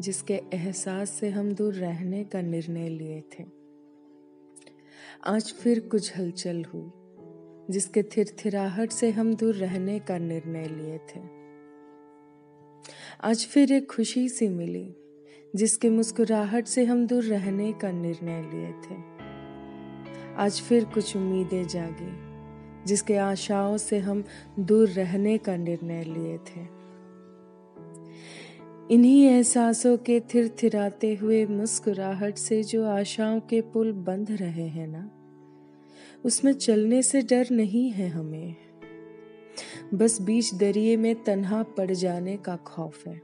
जिसके एहसास से हम दूर रहने का निर्णय लिए थे। आज फिर कुछ हलचल हुई, जिसके थिरथिराहट से हम दूर रहने का निर्णय लिए थे। आज फिर एक खुशी सी मिली, जिसके मुस्कुराहट से हम दूर रहने का निर्णय लिए थे। आज फिर कुछ उम्मीदें जागी, जिसके आशाओं से हम दूर रहने का निर्णय लिए थे। इन्हीं एहसासों के थिर थिराते हुए मुस्कुराहट से जो आशाओं के पुल बंध रहे हैं ना, उसमें चलने से डर नहीं है हमें। बस बीच दरिए में तन्हा पड़ जाने का खौफ है।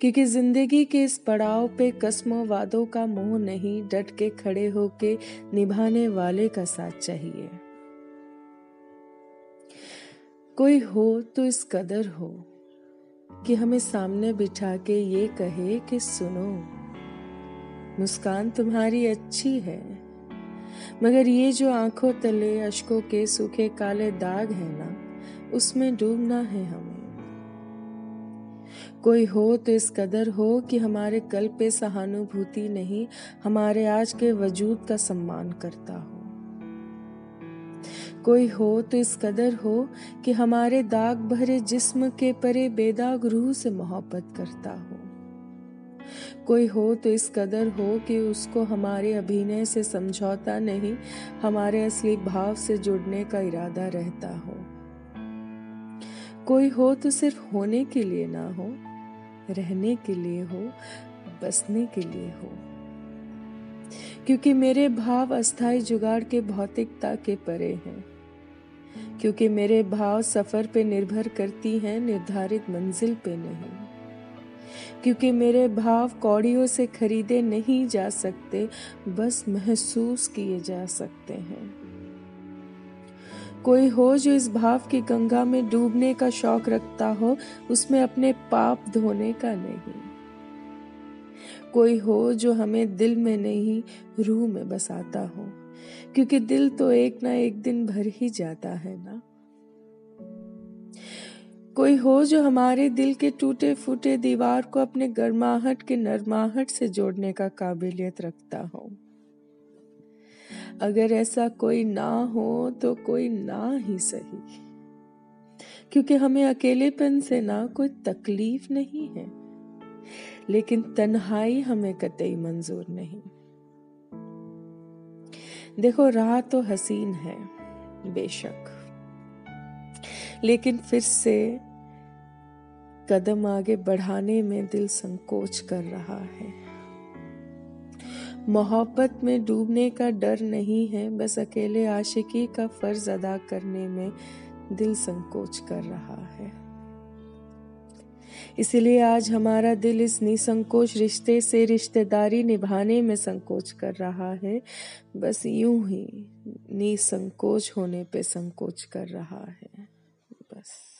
क्योंकि ज़िंदगी के इस पड़ाव पे कस्मों वादों का मोह नहीं, डट के खड़े होके निभाने वाले का साथ चाहिए। कोई हो तो इस कदर हो। कि हमें सामने बिठा के ये कहे कि सुनो, मुस्कान तुम्हारी अच्छी है, मगर ये जो आँखों तले, अशकों के सूखे काले दाग है ना, उसमें डूबना है हमें। कोई हो तो इस कदर हो कि हमारे कल पे सहानुभूति नहीं, हमारे आज के वजूद का सम्मान करता हो। कोई हो तो इस कदर हो कि हमारे दाग भरे जिस्म के परे बेदाग रूह से मोहब्बत करता हो। कोई हो तो इस कदर हो कि उसको हमारे अभिनय से समझौता नहीं, हमारे असली भाव से जुड़ने का इरादा रहता हो। कोई हो तो सिर्फ़ होने के लिए ना हो, रहने के लिए हो, बसने के लिए हो। क्योंकि मेरे भाव अस्थाई जुगाड़ के भौतिकता के परे हैं। क्योंकि मेरे भाव सफ़र पे निर्भर करती हैं, निर्धारित मंजिल पे नहीं। क्योंकि मेरे भाव कौड़ियों से खरीदे नहीं जा सकते, बस महसूस किए जा सकते हैं। कोई हो जो इस भाव की गंगा में डूबने का शौक रखता हो, उसमें अपने पाप धोने का नहीं। कोई हो जो हमें दिल में नहीं, रूह में बसाता हो। क्योंकि दिल तो एक ना एक दिन भर ही जाता है ना। कोई हो जो हमारे दिल के टूटे फूटे दीवार को अपने गर्माहट के नरमाहट से जोड़ने का काबिलियत रखता हो। अगर ऐसा कोई ना हो तो कोई ना ही सही। क्योंकि हमें अकेलेपन से ना कोई तकलीफ़ नहीं है। लेकिन तन्हाई हमें कतई मंजूर नहीं। देखो, राह तो हसीन है, बेशक। लेकिन फिर से कदम आगे बढ़ाने में दिल संकोच कर रहा है। मोहब्बत में डूबने का डर नहीं है, बस अकेले आशिकी का फ़र्ज़ अदा करने में दिल संकोच कर रहा है। इसलिए आज हमारा दिल इस निसंकोच रिश्ते से रिश्तेदारी निभाने में संकोच कर रहा है। बस यूँ ही निसंकोच होने पे संकोच कर रहा है। बस।